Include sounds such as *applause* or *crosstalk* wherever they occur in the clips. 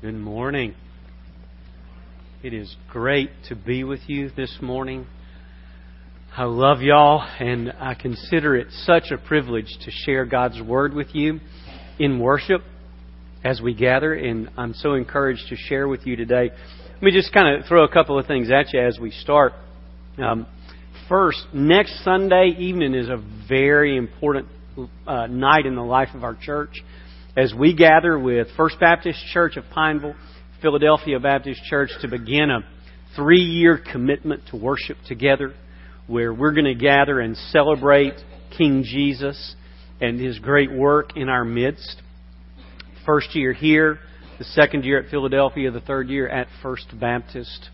Good morning. It is great to be with you this morning. I love y'all, and I consider it such a privilege to share God's Word with you in worship as we gather, and I'm so encouraged to share with you today. Let me just kind of throw a couple of things at you as we start. Um, first, next Sunday evening is a very important uh, night in the life of our church as we gather with First Baptist Church of Pineville, Philadelphia Baptist Church to begin a three year commitment to worship together where we're going to gather and celebrate King Jesus and his great work in our midst. First year here, the second year at Philadelphia, the third year at First Baptist.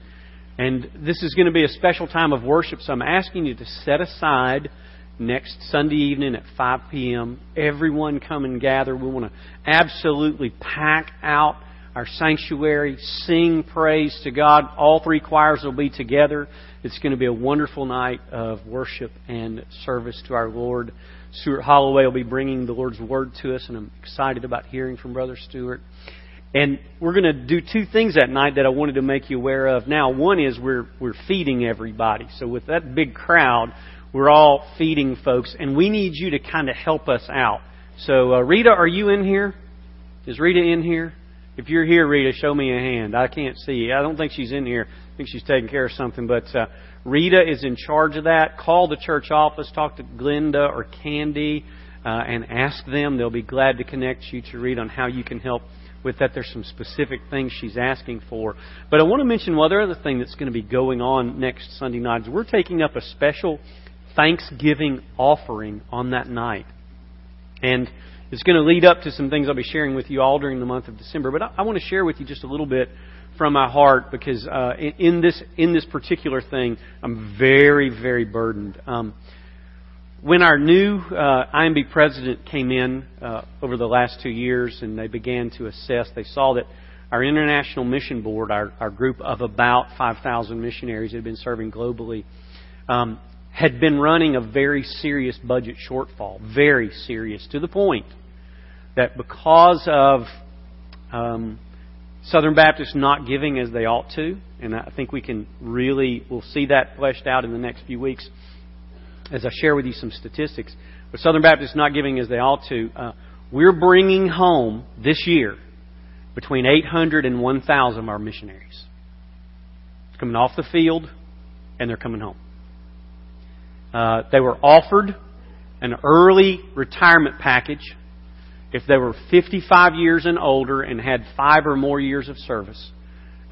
And this is going to be a special time of worship, so I'm asking you to set aside next Sunday evening at 5 p.m. Everyone come and gather. We want to absolutely pack out our sanctuary, sing praise to God. All three choirs will be together. It's going to be a wonderful night of worship and service to our Lord. Stuart Holloway will be bringing the Lord's Word to us, and I'm excited about hearing from Brother Stuart. And we're going to do two things that night that I wanted to make you aware of. Now, one is we're we're feeding everybody. So with that big crowd, we're all feeding folks, and we need you to kind of help us out. So, uh, Rita, are you in here? Is Rita in here? If you're here, Rita, show me a hand. I can't see. I don't think she's in here. I think she's taking care of something. But uh, Rita is in charge of that. Call the church office, talk to Glenda or Candy, uh, and ask them. They'll be glad to connect you to Rita on how you can help with that. There's some specific things she's asking for. But I want to mention one other thing that's going to be going on next Sunday night. We're taking up a special thanksgiving offering on that night. And it's going to lead up to some things I'll be sharing with you all during the month of December. But I, want to share with you just a little bit from my heart because uh, in, in, this in this particular thing, I'm very very burdened. Um, when our new uh, IMB president came in uh, over the last two years and they began to assess, they saw that our International Mission Board, our, our group of about 5,000 missionaries that had been serving globally, um, had been running a very serious budget shortfall, very serious, to the point that because of um, Southern Baptists not giving as they ought to, and I think we can really, we'll see that fleshed out in the next few weeks as I share with you some statistics. But Southern Baptists not giving as they ought to, uh, we're bringing home this year between 800 and 1,000 of our missionaries. It's coming off the field, and they're coming home. Uh, they were offered an early retirement package if they were 55 years and older and had five or more years of service.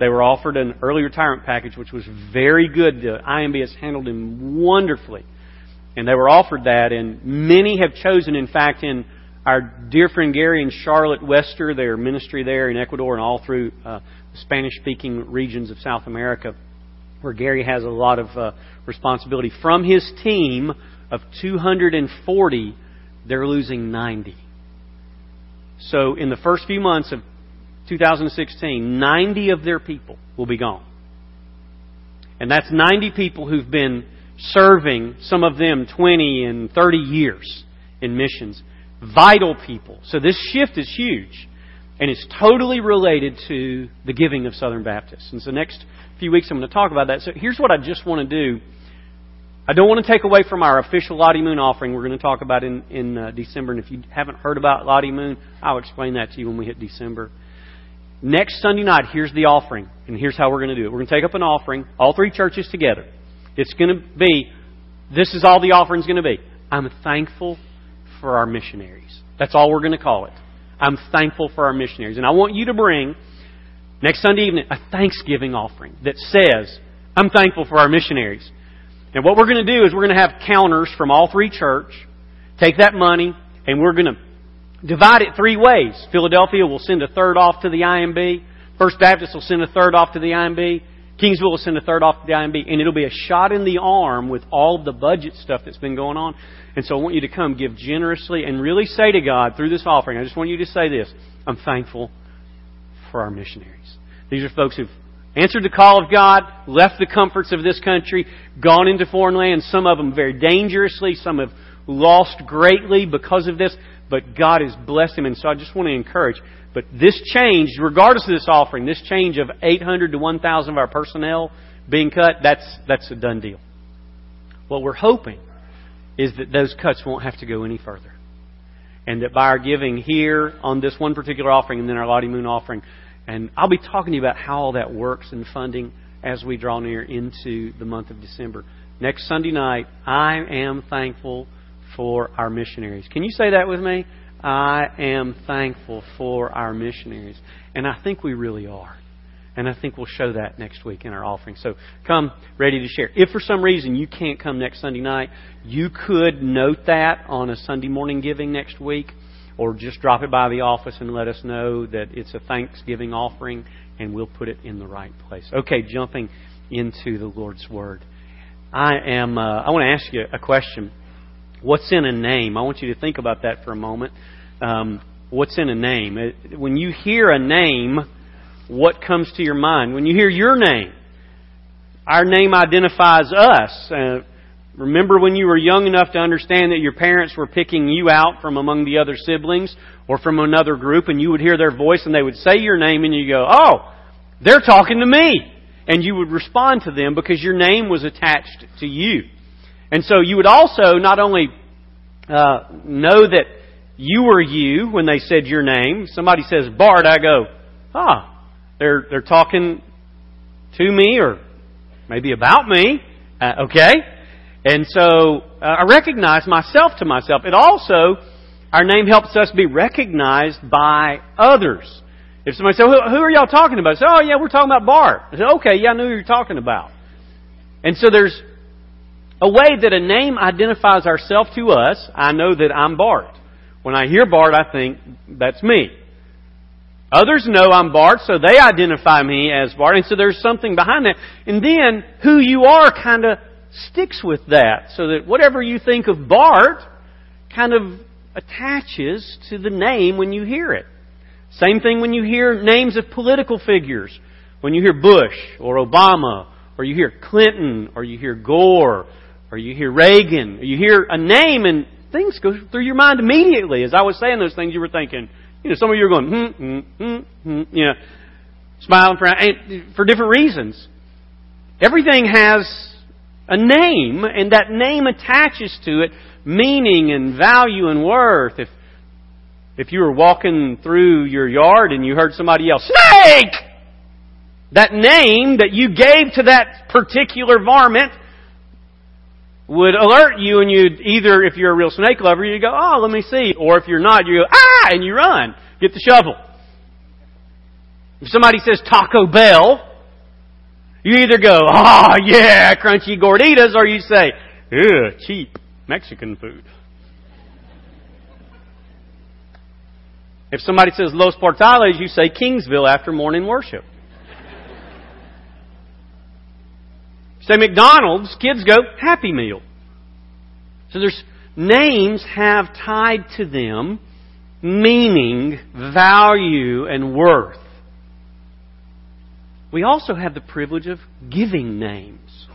They were offered an early retirement package, which was very good. The IMB has handled them wonderfully. And they were offered that, and many have chosen, in fact, in our dear friend Gary and Charlotte Wester, their ministry there in Ecuador and all through uh, Spanish speaking regions of South America, where Gary has a lot of uh, responsibility. From his team of 240, they're losing 90. So in the first few months of 2016, 90 of their people will be gone. And that's 90 people who've been serving, some of them 20 and 30 years in missions. Vital people. So this shift is huge. And it's totally related to the giving of Southern Baptists. And so next few weeks I'm going to talk about that. So here's what I just want to do. I don't want to take away from our official Lottie Moon offering we're going to talk about in, in uh, December. And if you haven't heard about Lottie Moon, I'll explain that to you when we hit December. Next Sunday night, here's the offering. And here's how we're going to do it. We're going to take up an offering, all three churches together. It's going to be, this is all the offering's going to be. I'm thankful for our missionaries. That's all we're going to call it. I'm thankful for our missionaries. And I want you to bring next Sunday evening a Thanksgiving offering that says, I'm thankful for our missionaries. And what we're going to do is we're going to have counters from all three church, take that money, and we're going to divide it three ways. Philadelphia will send a third off to the IMB. First Baptist will send a third off to the IMB. Kingsville will send a third off to the IMB. And it'll be a shot in the arm with all of the budget stuff that's been going on. And so I want you to come give generously and really say to God through this offering, I just want you to say this, I'm thankful for our missionaries. These are folks who've answered the call of God, left the comforts of this country, gone into foreign lands, some of them very dangerously, some have lost greatly because of this. But God has blessed him. And so I just want to encourage. But this change, regardless of this offering, this change of 800 to 1,000 of our personnel being cut, that's, that's a done deal. What we're hoping is that those cuts won't have to go any further. And that by our giving here on this one particular offering and then our Lottie Moon offering, and I'll be talking to you about how all that works in funding as we draw near into the month of December. Next Sunday night, I am thankful for our missionaries. Can you say that with me? I am thankful for our missionaries. And I think we really are. And I think we'll show that next week in our offering. So come ready to share. If for some reason you can't come next Sunday night, you could note that on a Sunday morning giving next week, or just drop it by the office and let us know that it's a Thanksgiving offering, and we'll put it in the right place. Okay, jumping into the Lord's Word. I am. Uh, I want to ask you a question. What's in a name? I want you to think about that for a moment. Um, what's in a name? When you hear a name what comes to your mind. When you hear your name, our name identifies us. Uh, remember when you were young enough to understand that your parents were picking you out from among the other siblings or from another group and you would hear their voice and they would say your name and you go, oh, they're talking to me. And you would respond to them because your name was attached to you. And so you would also not only uh, know that you were you when they said your name. Somebody says Bart, I go, ah, they're, they're talking to me or maybe about me. Uh, okay? And so uh, I recognize myself to myself. It also, our name helps us be recognized by others. If somebody says, who, who are y'all talking about? I say, oh yeah, we're talking about Bart. I say, okay, yeah, I know who you're talking about. And so there's a way that a name identifies ourselves to us. I know that I'm Bart. When I hear Bart, I think that's me. Others know I'm Bart, so they identify me as Bart, and so there's something behind that. And then who you are kind of sticks with that, so that whatever you think of Bart kind of attaches to the name when you hear it. Same thing when you hear names of political figures. When you hear Bush or Obama, or you hear Clinton, or you hear Gore, or you hear Reagan, or you hear a name and things go through your mind immediately. As I was saying those things, you were thinking, you know, some of you are going, hmm, hmm, hmm, hmm, you know, smiling for, for different reasons. Everything has a name, and that name attaches to it meaning and value and worth. If, if you were walking through your yard and you heard somebody yell, snake! That name that you gave to that particular varmint would alert you and you'd either, if you're a real snake lover, you go, oh, let me see. Or if you're not, you go, ah, and you run. Get the shovel. If somebody says Taco Bell, you either go, oh yeah, crunchy gorditas, or you say, ugh, cheap Mexican food. If somebody says Los Portales, you say Kingsville after morning worship. Say McDonald's, kids go Happy Meal. So there's names have tied to them meaning, value, and worth. We also have the privilege of giving names.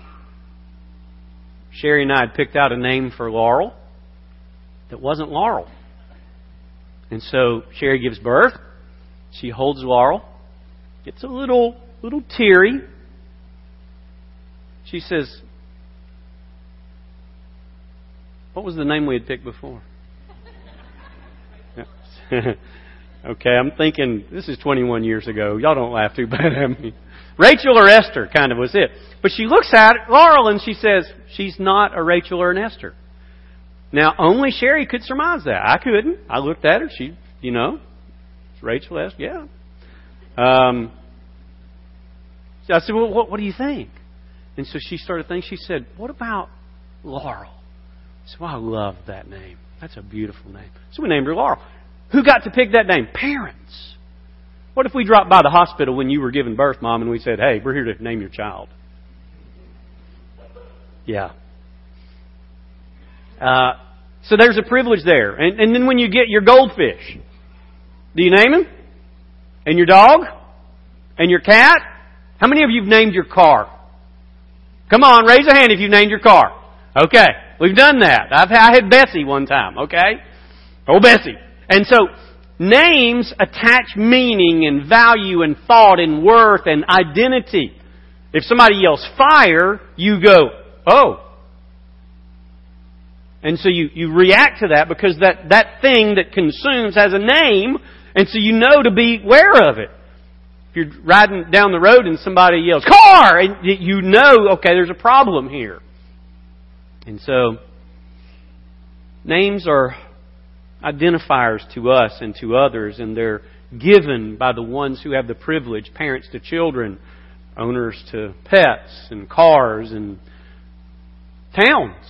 Sherry and I had picked out a name for Laurel that wasn't Laurel. And so Sherry gives birth. She holds Laurel. Gets a little little teary she says, What was the name we had picked before? *laughs* okay, I'm thinking, this is 21 years ago. Y'all don't laugh too bad at me. Rachel or Esther kind of was it. But she looks at Laurel and she says, She's not a Rachel or an Esther. Now, only Sherry could surmise that. I couldn't. I looked at her. She, you know, it's Rachel Esther. Yeah. Um, I said, Well, what, what do you think? And so she started thinking, she said, What about Laurel? I said, Well, I love that name. That's a beautiful name. So we named her Laurel. Who got to pick that name? Parents. What if we dropped by the hospital when you were giving birth, Mom, and we said, Hey, we're here to name your child? Yeah. Uh, so there's a privilege there. And, and then when you get your goldfish, do you name him? And your dog? And your cat? How many of you have named your car? Come on, raise a hand if you've named your car. Okay, we've done that. I've, I had Bessie one time, okay? Oh, Bessie. And so, names attach meaning and value and thought and worth and identity. If somebody yells fire, you go, oh. And so you, you react to that because that, that thing that consumes has a name, and so you know to be aware of it. You're riding down the road and somebody yells, car! And you know, okay, there's a problem here. And so, names are identifiers to us and to others, and they're given by the ones who have the privilege, parents to children, owners to pets and cars and towns.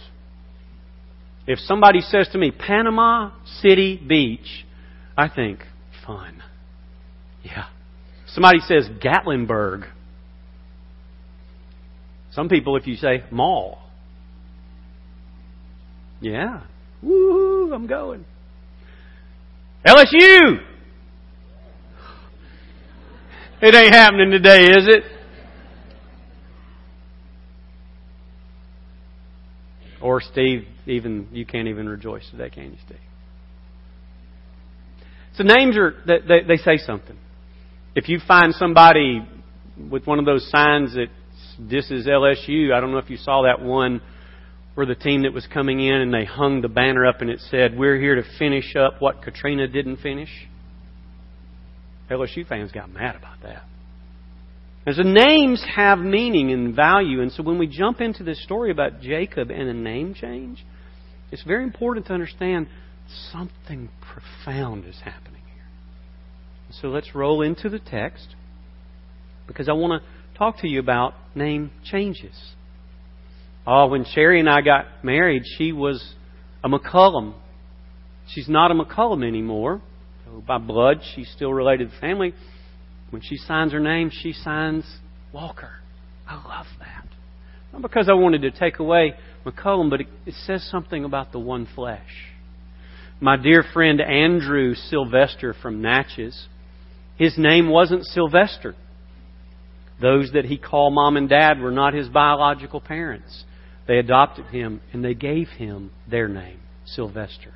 If somebody says to me, Panama City Beach, I think, fun. Yeah. Somebody says Gatlinburg. Some people, if you say mall, yeah, woo, I'm going. LSU! It ain't happening today, is it? Or Steve, even you can't even rejoice today, can you, Steve? So names are they, they say something. If you find somebody with one of those signs that this is LSU, I don't know if you saw that one were the team that was coming in and they hung the banner up and it said, We're here to finish up what Katrina didn't finish. LSU fans got mad about that. And so names have meaning and value. And so when we jump into this story about Jacob and a name change, it's very important to understand something profound is happening. So let's roll into the text because I want to talk to you about name changes. Oh, when Sherry and I got married, she was a McCullum. She's not a McCullum anymore. So by blood, she's still related to the family. When she signs her name, she signs Walker. I love that. Not because I wanted to take away McCullum, but it, it says something about the one flesh. My dear friend Andrew Sylvester from Natchez, his name wasn't Sylvester. Those that he called mom and dad were not his biological parents. They adopted him and they gave him their name, Sylvester.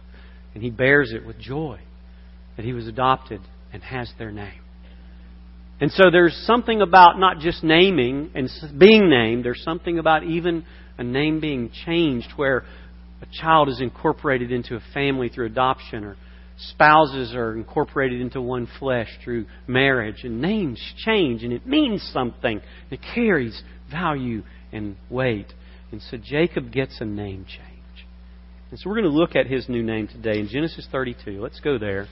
And he bears it with joy that he was adopted and has their name. And so there's something about not just naming and being named, there's something about even a name being changed where a child is incorporated into a family through adoption or spouses are incorporated into one flesh through marriage and names change and it means something. It carries value and weight. And so Jacob gets a name change. And so we're going to look at his new name today in Genesis 32. Let's go there.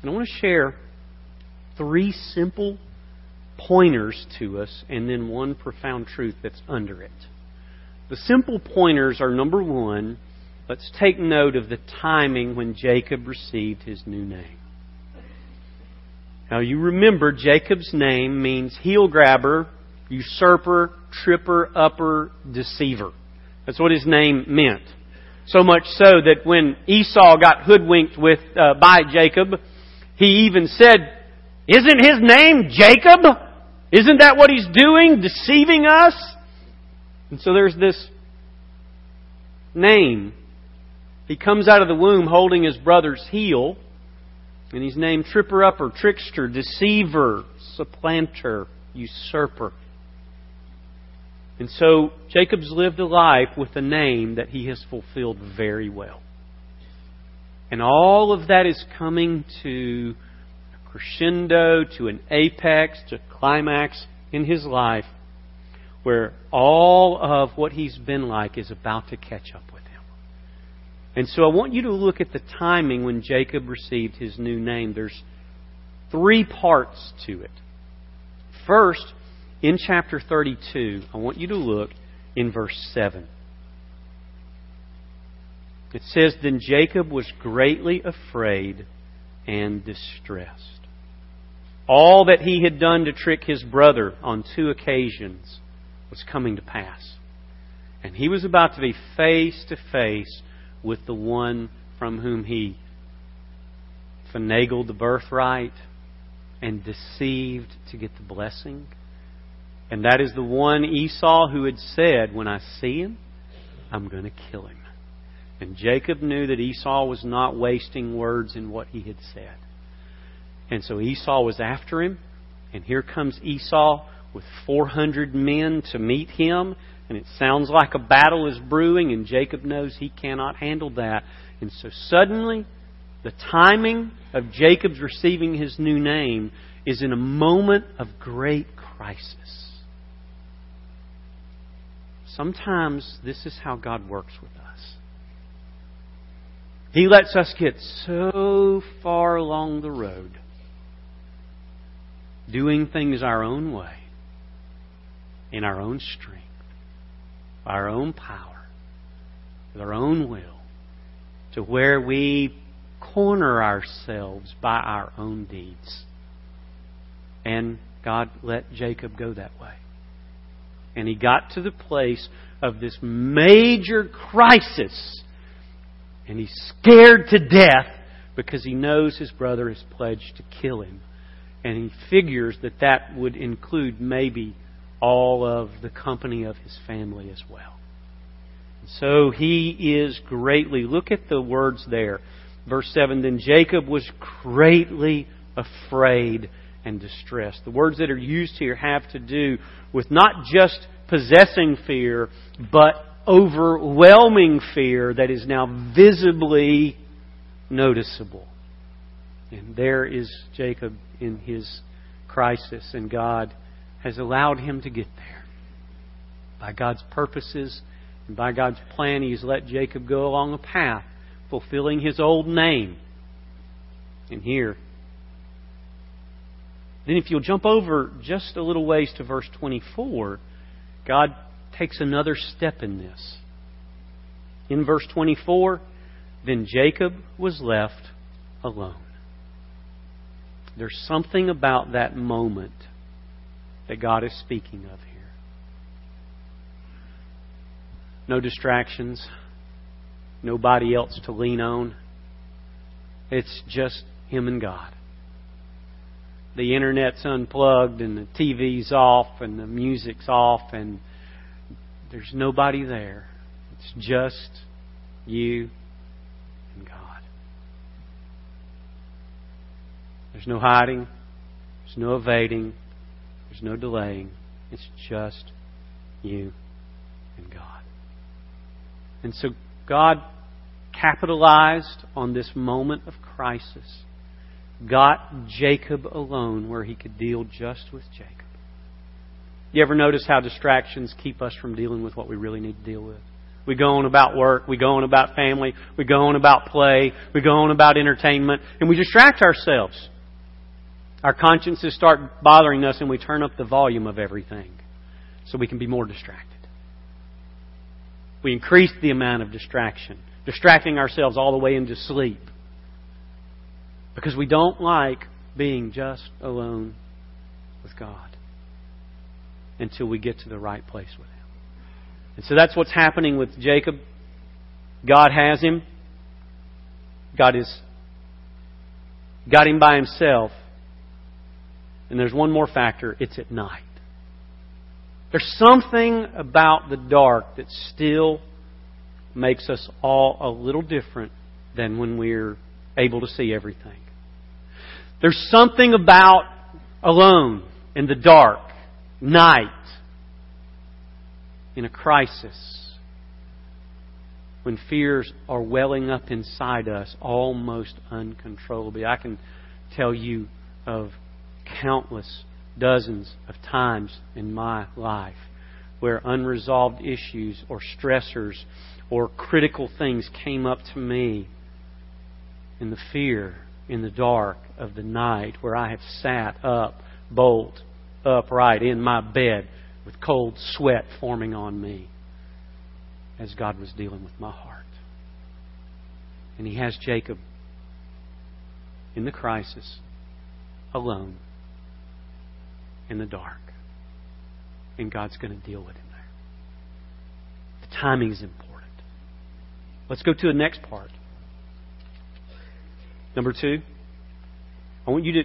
And I want to share three simple pointers to us and then one profound truth that's under it. The simple pointers are number one, let's take note of the timing when Jacob received his new name. Now you remember Jacob's name means heel grabber, usurper, tripper, upper, deceiver. That's what his name meant. So much so that when Esau got hoodwinked with uh, by Jacob, he even said, "Isn't his name Jacob? Isn't that what he's doing, deceiving us?" And so there's this name. He comes out of the womb holding his brother's heel, and he's named tripper upper, trickster, deceiver, supplanter, usurper. And so Jacob's lived a life with a name that he has fulfilled very well. And all of that is coming to a crescendo, to an apex, to climax in his life where all of what he's been like is about to catch up with. And so I want you to look at the timing when Jacob received his new name. There's three parts to it. First, in chapter 32, I want you to look in verse 7. It says, Then Jacob was greatly afraid and distressed. All that he had done to trick his brother on two occasions was coming to pass. And he was about to be face to face with the one from whom he finagled the birthright and deceived to get the blessing. And that is the one Esau who had said, When I see him, I'm going to kill him. And Jacob knew that Esau was not wasting words in what he had said. And so Esau was after him. And here comes Esau with 400 men to meet him. And it sounds like a battle is brewing, and Jacob knows he cannot handle that. And so suddenly, the timing of Jacob's receiving his new name is in a moment of great crisis. Sometimes this is how God works with us. He lets us get so far along the road, doing things our own way, in our own strength, by our own power, with our own will, to where we corner ourselves by our own deeds. And God let Jacob go that way. And he got to the place of this major crisis. And he's scared to death because he knows his brother has pledged to kill him. And he figures that that would include maybe all of the company of his family as well. So he is greatly, look at the words there. Verse 7 Then Jacob was greatly afraid and distressed. The words that are used here have to do with not just possessing fear, but overwhelming fear that is now visibly noticeable. And there is Jacob in his crisis, and God has allowed him to get there. By God's purposes and by God's plan, He has let Jacob go along a path fulfilling his old name. And here, then, if you'll jump over just a little ways to verse 24, God takes another step in this. In verse 24, then Jacob was left alone. There's something about that moment that God is speaking of here. No distractions, nobody else to lean on. It's just him and God the internet's unplugged and the TV's off and the music's off and there's nobody there. It's just you and God. There's no hiding. There's no evading. There's no delaying. It's just you and God. And so God capitalized on this moment of crisis got Jacob alone where he could deal just with Jacob. You ever notice how distractions keep us from dealing with what we really need to deal with? We go on about work, we go on about family, we go on about play, we go on about entertainment, and we distract ourselves. Our consciences start bothering us and we turn up the volume of everything so we can be more distracted. We increase the amount of distraction, distracting ourselves all the way into sleep. Because we don't like being just alone with God until we get to the right place with Him. And so that's what's happening with Jacob. God has him. God is got him by himself. And there's one more factor, it's at night. There's something about the dark that still makes us all a little different than when we're able to see everything. There's something about alone in the dark, night, in a crisis, when fears are welling up inside us almost uncontrollably. I can tell you of countless dozens of times in my life where unresolved issues or stressors or critical things came up to me in the fear in the dark of the night where I have sat up, bolt upright in my bed with cold sweat forming on me as God was dealing with my heart. And He has Jacob in the crisis, alone, in the dark. And God's going to deal with him there. The timing is important. Let's go to the next part. Number two, I want you to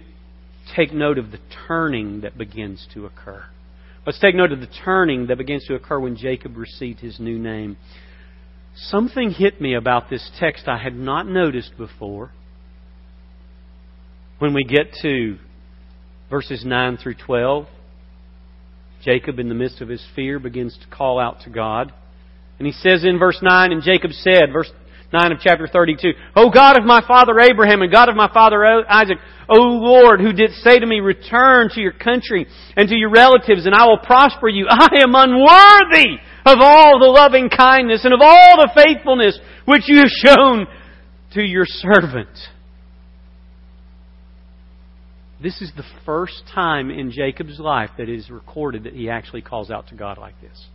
take note of the turning that begins to occur. Let's take note of the turning that begins to occur when Jacob received his new name. something hit me about this text I had not noticed before. When we get to verses 9 through 12, Jacob, in the midst of his fear, begins to call out to God. And he says in verse 9, and Jacob said, verse 9 of chapter 32, O God of my father Abraham and God of my father Isaac, O Lord, who did say to me, Return to your country and to your relatives, and I will prosper you. I am unworthy of all the loving kindness and of all the faithfulness which you have shown to your servant. This is the first time in Jacob's life that it is recorded that he actually calls out to God like this.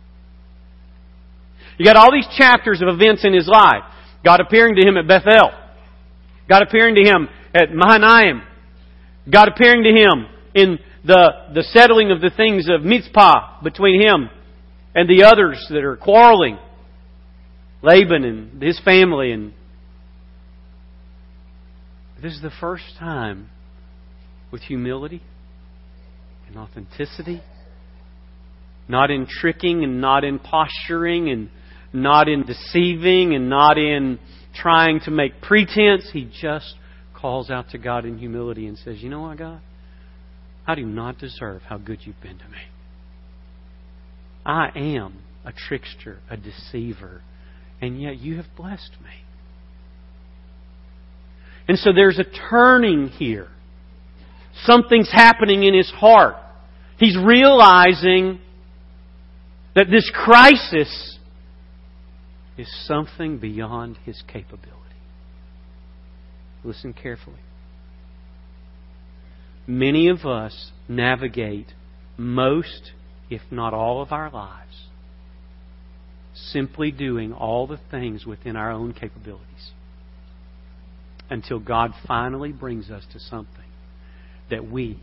You got all these chapters of events in his life. God appearing to him at Bethel. God appearing to him at Mahanaim. God appearing to him in the, the settling of the things of Mizpah between him and the others that are quarreling. Laban and his family and this is the first time with humility and authenticity, not in tricking and not in posturing and not in deceiving and not in trying to make pretense. He just calls out to God in humility and says, You know what, God? I do not deserve how good you've been to me. I am a trickster, a deceiver, and yet you have blessed me. And so there's a turning here. Something's happening in his heart. He's realizing that this crisis is something beyond his capability. Listen carefully. Many of us navigate most, if not all, of our lives simply doing all the things within our own capabilities until God finally brings us to something that we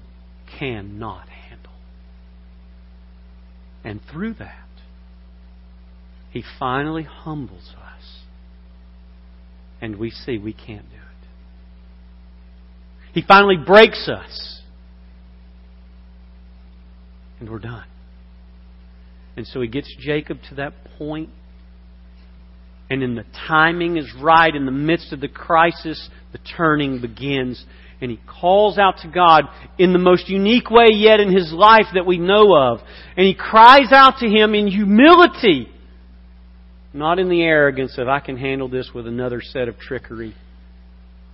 cannot handle. And through that, He finally humbles us. And we see we can't do it. He finally breaks us. And we're done. And so he gets Jacob to that point, and in the timing is right, in the midst of the crisis, the turning begins and he calls out to God in the most unique way yet in his life that we know of. And he cries out to him in humility, not in the arrogance of I can handle this with another set of trickery,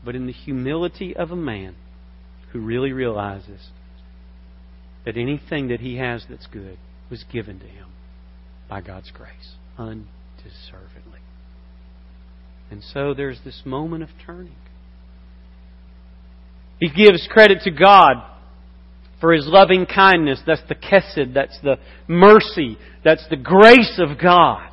but in the humility of a man who really realizes that anything that he has that's good was given to him by God's grace, undeservedly. And so there's this moment of turning. He gives credit to God for His loving kindness. That's the kesed. That's the mercy. That's the grace of God.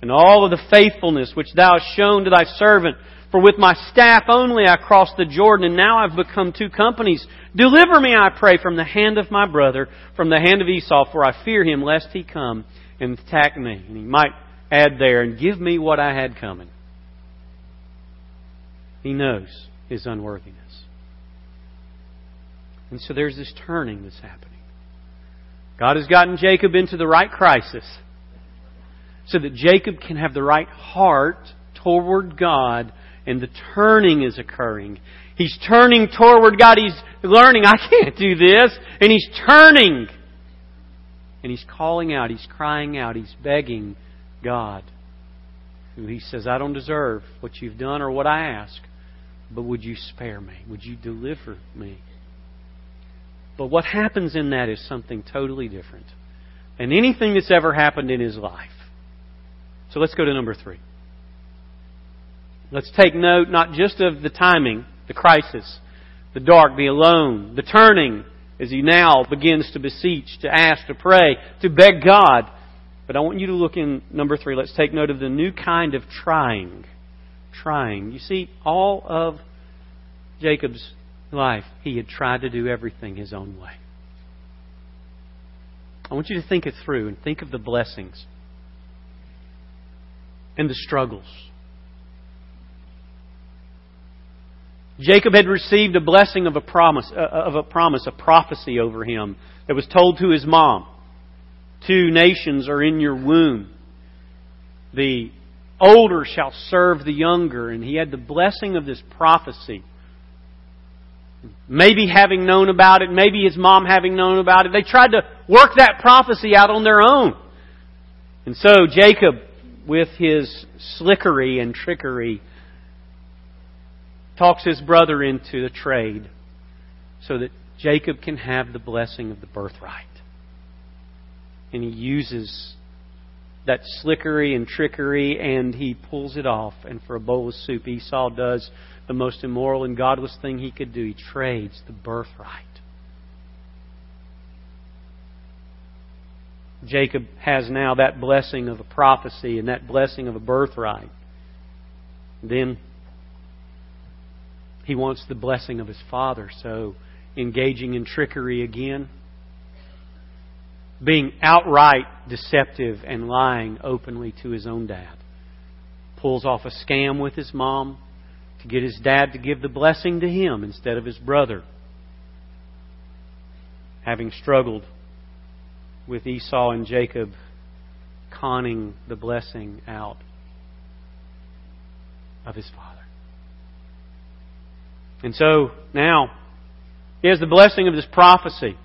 And all of the faithfulness which Thou hast shown to Thy servant. For with my staff only I crossed the Jordan, and now I've become two companies. Deliver me, I pray, from the hand of my brother, from the hand of Esau, for I fear him, lest he come and attack me. And he might add there, and give me what I had coming. He knows his unworthiness. And so there's this turning that's happening. God has gotten Jacob into the right crisis so that Jacob can have the right heart toward God and the turning is occurring. He's turning toward God. He's learning, I can't do this. And he's turning. And he's calling out. He's crying out. He's begging God. Who he says, I don't deserve what you've done or what I ask, but would you spare me? Would you deliver me? But what happens in that is something totally different than anything that's ever happened in his life. So let's go to number three. Let's take note not just of the timing, the crisis, the dark, the alone, the turning as he now begins to beseech, to ask, to pray, to beg God. But I want you to look in number three. Let's take note of the new kind of trying. Trying. You see, all of Jacob's life, he had tried to do everything his own way. I want you to think it through and think of the blessings and the struggles. Jacob had received a blessing of a promise, uh, of a promise, a prophecy over him that was told to his mom. Two nations are in your womb. The older shall serve the younger. And he had the blessing of this prophecy. Maybe having known about it, maybe his mom having known about it. They tried to work that prophecy out on their own. And so Jacob, with his slickery and trickery, talks his brother into the trade so that Jacob can have the blessing of the birthright. And he uses that slickery and trickery and he pulls it off. And for a bowl of soup, Esau does the most immoral and godless thing he could do. He trades the birthright. Jacob has now that blessing of a prophecy and that blessing of a birthright. Then he wants the blessing of his father, so engaging in trickery again, being outright deceptive and lying openly to his own dad. Pulls off a scam with his mom to get his dad to give the blessing to him instead of his brother. Having struggled with Esau and Jacob conning the blessing out of his father. And so now, he has the blessing of this prophecy.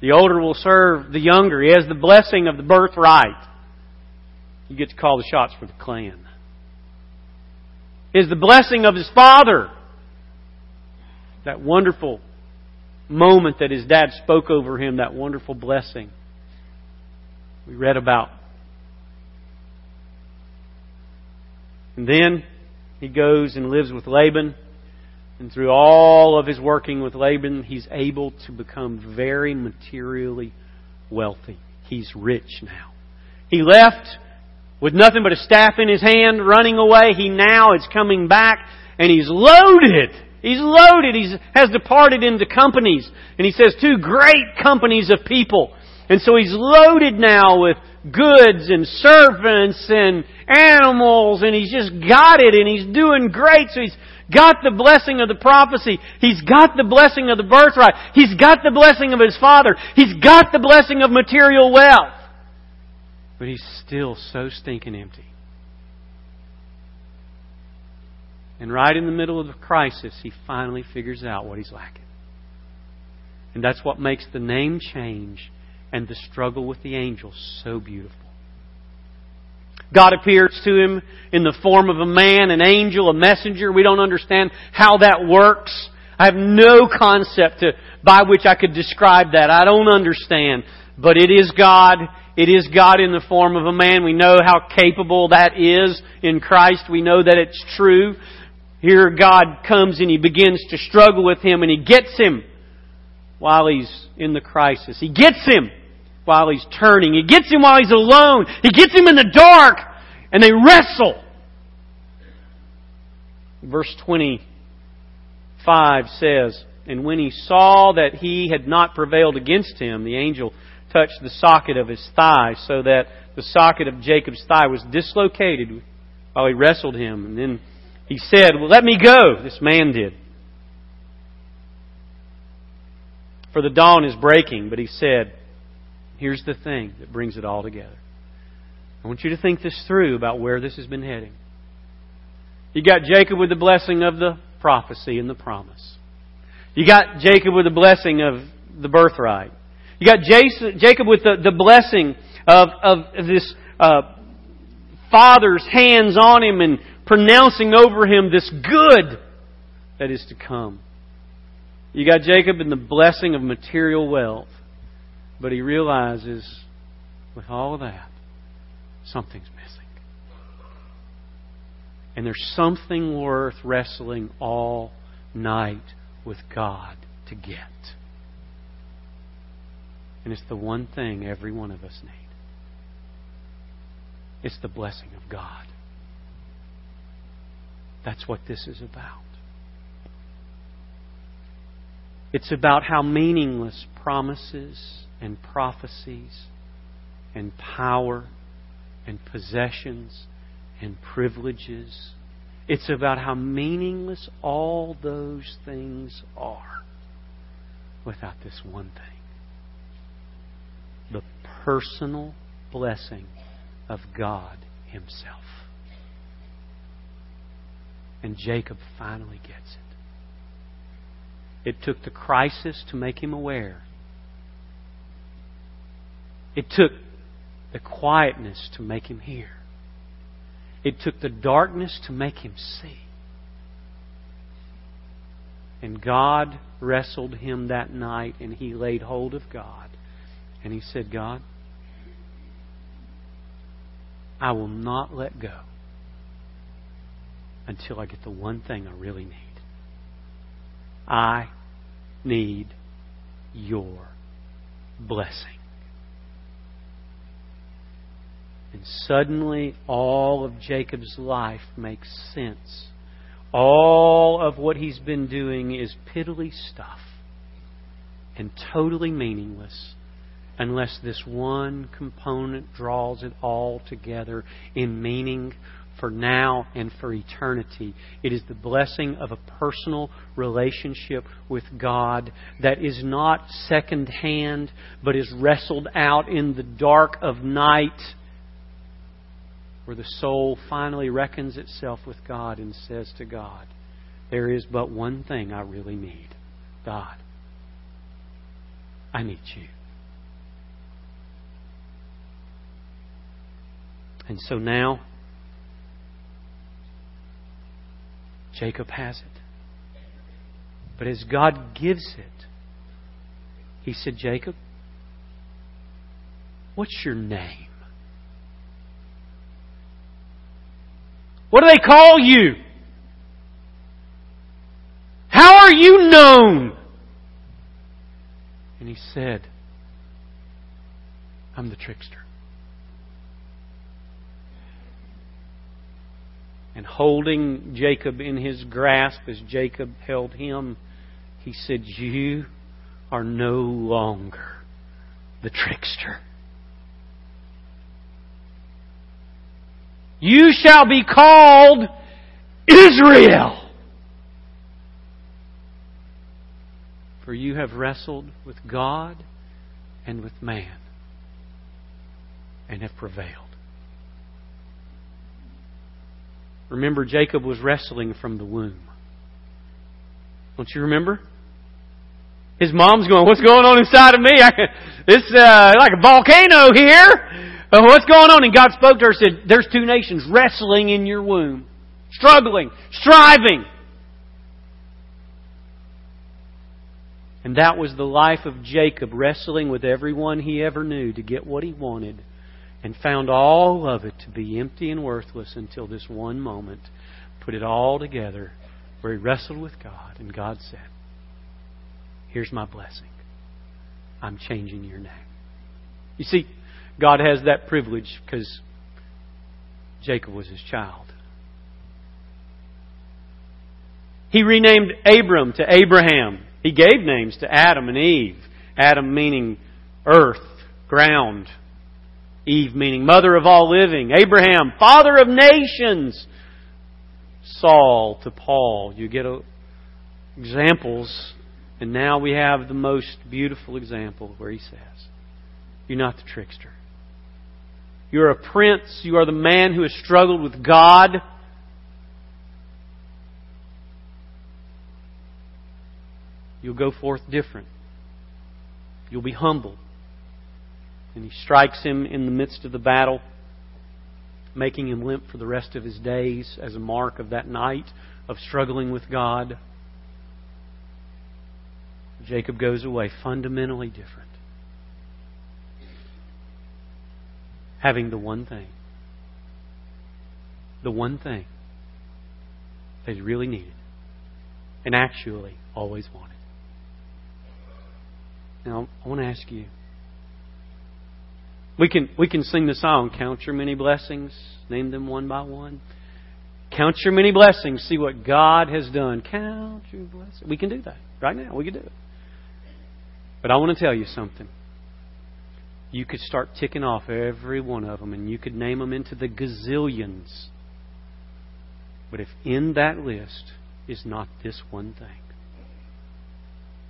The older will serve the younger. He has the blessing of the birthright. You get to call the shots for the clan. Has the blessing of his father. That wonderful moment that his dad spoke over him, that wonderful blessing we read about. And then he goes and lives with Laban. And through all of his working with Laban, he's able to become very materially wealthy. He's rich now. He left with nothing but a staff in his hand, running away. He now is coming back and he's loaded. He's loaded. He has departed into companies. And he says, two great companies of people. And so he's loaded now with goods and servants and animals and he's just got it and he's doing great. So he's got the blessing of the prophecy. He's got the blessing of the birthright. He's got the blessing of his father. He's got the blessing of material wealth. But he's still so stinking empty. And right in the middle of the crisis, he finally figures out what he's lacking. And that's what makes the name change and the struggle with the angel so beautiful. God appears to him in the form of a man, an angel, a messenger. We don't understand how that works. I have no concept to, by which I could describe that. I don't understand. But it is God. It is God in the form of a man. We know how capable that is in Christ. We know that it's true. Here God comes and He begins to struggle with him and He gets him while he's in the crisis. He gets him while he's turning. He gets him while he's alone. He gets him in the dark. And they wrestle. Verse 25 says, And when he saw that he had not prevailed against him, the angel touched the socket of his thigh, so that the socket of Jacob's thigh was dislocated while he wrestled him. And then he said, Well, let me go. This man did. For the dawn is breaking. But he said, Here's the thing that brings it all together. I want you to think this through about where this has been heading. You got Jacob with the blessing of the prophecy and the promise. You got Jacob with the blessing of the birthright. You got Jacob with the, the blessing of, of this uh, father's hands on him and pronouncing over him this good that is to come. You got Jacob in the blessing of material wealth. But he realizes with all of that, something's missing. And there's something worth wrestling all night with God to get. And it's the one thing every one of us need. It's the blessing of God. That's what this is about. It's about how meaningless promises and prophecies and power and possessions and privileges. It's about how meaningless all those things are without this one thing the personal blessing of God Himself. And Jacob finally gets it. It took the crisis to make him aware. It took the quietness to make him hear. It took the darkness to make him see. And God wrestled him that night, and he laid hold of God. And he said, God, I will not let go until I get the one thing I really need. I need your blessing. And suddenly, all of Jacob's life makes sense. All of what he's been doing is piddly stuff and totally meaningless unless this one component draws it all together in meaning for now and for eternity. It is the blessing of a personal relationship with God that is not secondhand, but is wrestled out in the dark of night, where the soul finally reckons itself with God and says to God, There is but one thing I really need God. I need you. And so now, Jacob has it. But as God gives it, he said, Jacob, what's your name? What do they call you? How are you known? And he said, I'm the trickster. And holding Jacob in his grasp as Jacob held him, he said, You are no longer the trickster. You shall be called Israel. For you have wrestled with God and with man and have prevailed. Remember, Jacob was wrestling from the womb. Don't you remember? His mom's going, what's going on inside of me? It's uh, like a volcano here. Uh, what's going on? And God spoke to her and said, there's two nations wrestling in your womb. Struggling. Striving. And that was the life of Jacob, wrestling with everyone he ever knew to get what he wanted and found all of it to be empty and worthless until this one moment. Put it all together where he wrestled with God, and God said, Here's my blessing. I'm changing your name. You see, God has that privilege because Jacob was his child. He renamed Abram to Abraham. He gave names to Adam and Eve. Adam meaning earth, ground, Eve meaning mother of all living. Abraham, father of nations. Saul to Paul. You get uh, examples, and now we have the most beautiful example where he says, You're not the trickster. You're a prince. You are the man who has struggled with God. You'll go forth different. You'll be humble. And he strikes him in the midst of the battle, making him limp for the rest of his days as a mark of that night of struggling with God. Jacob goes away fundamentally different. Having the one thing. The one thing that he really needed and actually always wanted. Now, I want to ask you we can, we can sing the song, Count Your Many Blessings, name them one by one. Count your many blessings, see what God has done. Count your blessings. We can do that right now. We can do it. But I want to tell you something. You could start ticking off every one of them and you could name them into the gazillions. But if in that list is not this one thing,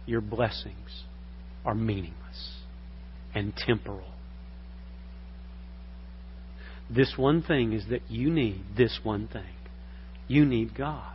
your blessings are meaningless and temporal this one thing is that you need this one thing. You need God.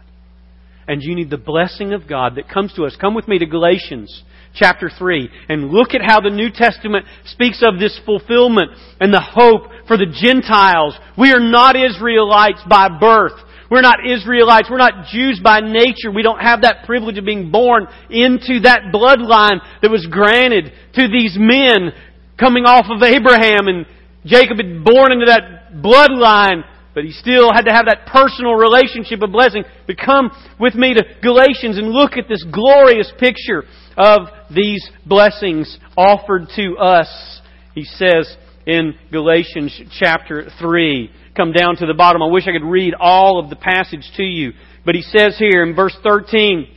and you need the blessing of God that comes to us. Come with me to Galatians chapter 3 and look at how the New Testament speaks of this fulfillment and the hope for the Gentiles. We are not Israelites by birth. We're not Israelites. We're not Jews by nature. We don't have that privilege of being born into that bloodline that was granted to these men coming off of Abraham and Jacob had born into that bloodline, but he still had to have that personal relationship of blessing. But come with me to Galatians and look at this glorious picture of these blessings offered to us. He says in Galatians chapter 3, come down to the bottom. I wish I could read all of the passage to you. But he says here in verse 13,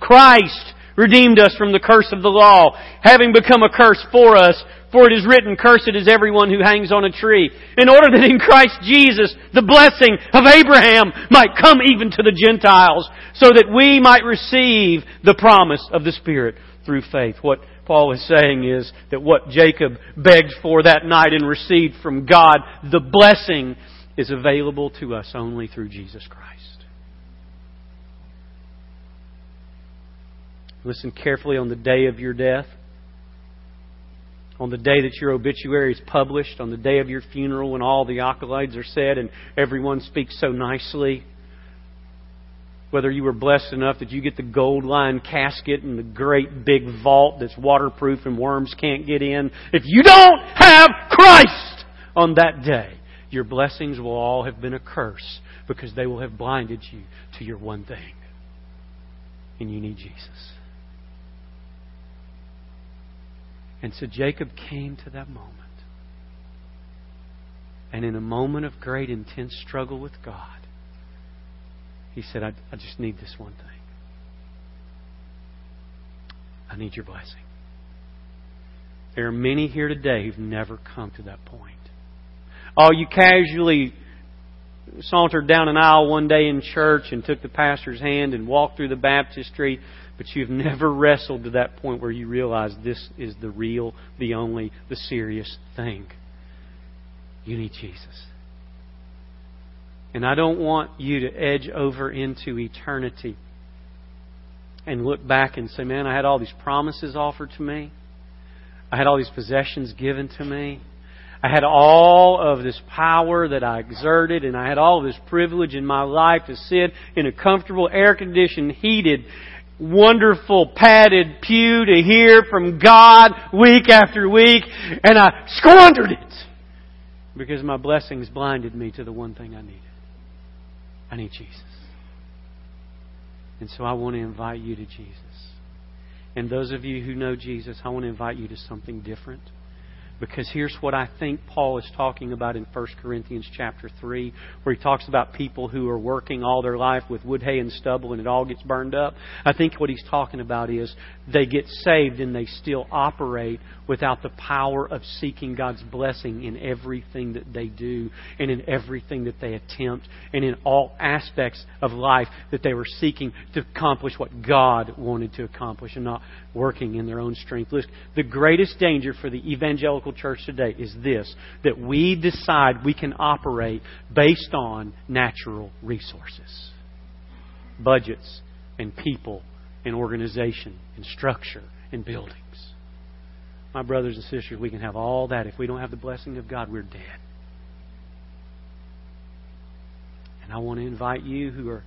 Christ redeemed us from the curse of the law, having become a curse for us. For it is written, Cursed is everyone who hangs on a tree, in order that in Christ Jesus the blessing of Abraham might come even to the Gentiles, so that we might receive the promise of the Spirit through faith. What Paul is saying is that what Jacob begged for that night and received from God, the blessing is available to us only through Jesus Christ. Listen carefully on the day of your death on the day that your obituary is published, on the day of your funeral when all the accolades are said and everyone speaks so nicely, whether you were blessed enough that you get the gold lined casket and the great big vault that's waterproof and worms can't get in, if you don't have Christ on that day, your blessings will all have been a curse because they will have blinded you to your one thing. And you need Jesus. And so Jacob came to that moment. And in a moment of great, intense struggle with God, he said, I, I just need this one thing. I need your blessing. There are many here today who've never come to that point. Oh, you casually sauntered down an aisle one day in church and took the pastor's hand and walked through the baptistry but you've never wrestled to that point where you realize this is the real, the only, the serious thing. You need Jesus. And I don't want you to edge over into eternity and look back and say, man, I had all these promises offered to me. I had all these possessions given to me. I had all of this power that I exerted, and I had all of this privilege in my life to sit in a comfortable, air conditioned, heated, wonderful padded pew to hear from God week after week, and I squandered it because my blessings blinded me to the one thing I needed. I need Jesus. And so I want to invite you to Jesus. And those of you who know Jesus, I want to invite you to something different. Because here's what I think Paul is talking about in 1 Corinthians chapter 3, where he talks about people who are working all their life with wood, hay, and stubble and it all gets burned up. I think what he's talking about is they get saved and they still operate without the power of seeking God's blessing in everything that they do and in everything that they attempt and in all aspects of life that they were seeking to accomplish what God wanted to accomplish and not working in their own strength. Listen, the greatest danger for the evangelical church today is this that we decide we can operate based on natural resources, budgets, and people, and organization, and structure, and buildings. My brothers and sisters, we can have all that. If we don't have the blessing of God, we're dead. And I want to invite you who are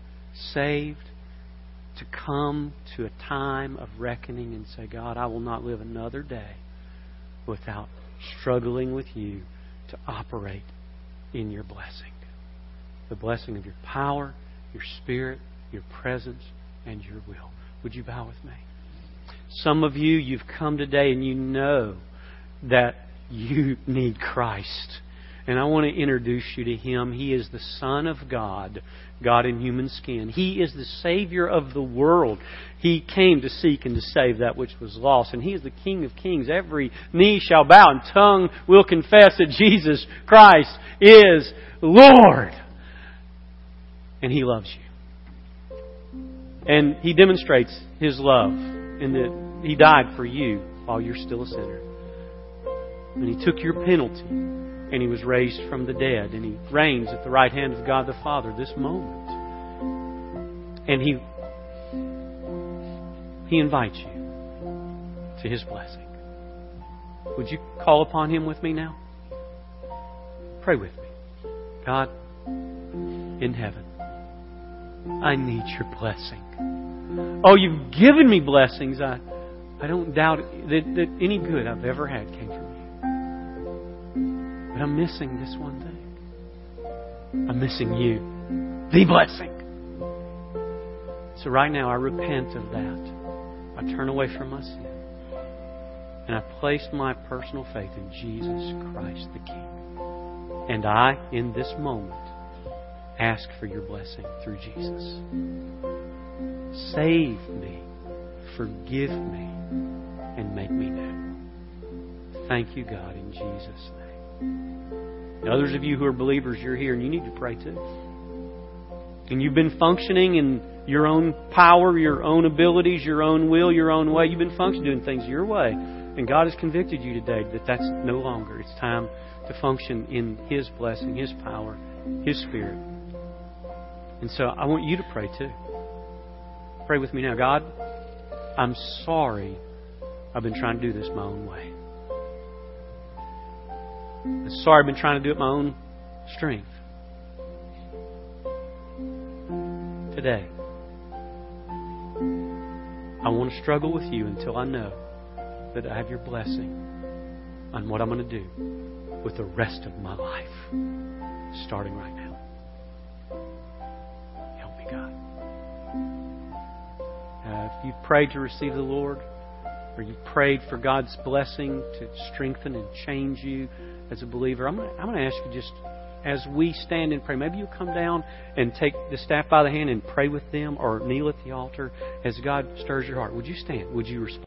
saved to come to a time of reckoning and say, God, I will not live another day without struggling with you to operate in your blessing. The blessing of your power, your spirit, your presence, and your will. Would you bow with me? Some of you, you've come today and you know that you need Christ. And I want to introduce you to Him. He is the Son of God, God in human skin. He is the Savior of the world. He came to seek and to save that which was lost. And He is the King of kings. Every knee shall bow and tongue will confess that Jesus Christ is Lord. And He loves you. And He demonstrates His love in that He died for you while you're still a sinner. And He took your penalty and he was raised from the dead, and he reigns at the right hand of God the Father this moment. And he He invites you to His blessing. Would you call upon Him with me now? Pray with me. God, in heaven, I need your blessing. Oh, you've given me blessings. I, I don't doubt that, that any good I've ever had came from you. But I'm missing this one thing. I'm missing you, the blessing. So right now, I repent of that. I turn away from my sin. And I place my personal faith in Jesus Christ the King. And I, in this moment, ask for your blessing through Jesus. Save me, forgive me, and make me new. Thank you, God, in Jesus' name. Now, others of you who are believers, you're here and you need to pray too. And you've been functioning in your own power, your own abilities, your own will, your own way. You've been functioning, doing things your way. And God has convicted you today that that's no longer. It's time to function in His blessing, His power, His Spirit. And so I want you to pray too. Pray with me now. God, I'm sorry I've been trying to do this my own way. I'm sorry I've been trying to do it my own strength. Today, I want to struggle with you until I know that I have your blessing on what I'm going to do with the rest of my life, starting right now. God. Uh, if you've prayed to receive the Lord, or you prayed for God's blessing to strengthen and change you as a believer, I'm going to ask you just as we stand and pray, maybe you'll come down and take the staff by the hand and pray with them or kneel at the altar as God stirs your heart. Would you stand? Would you respond?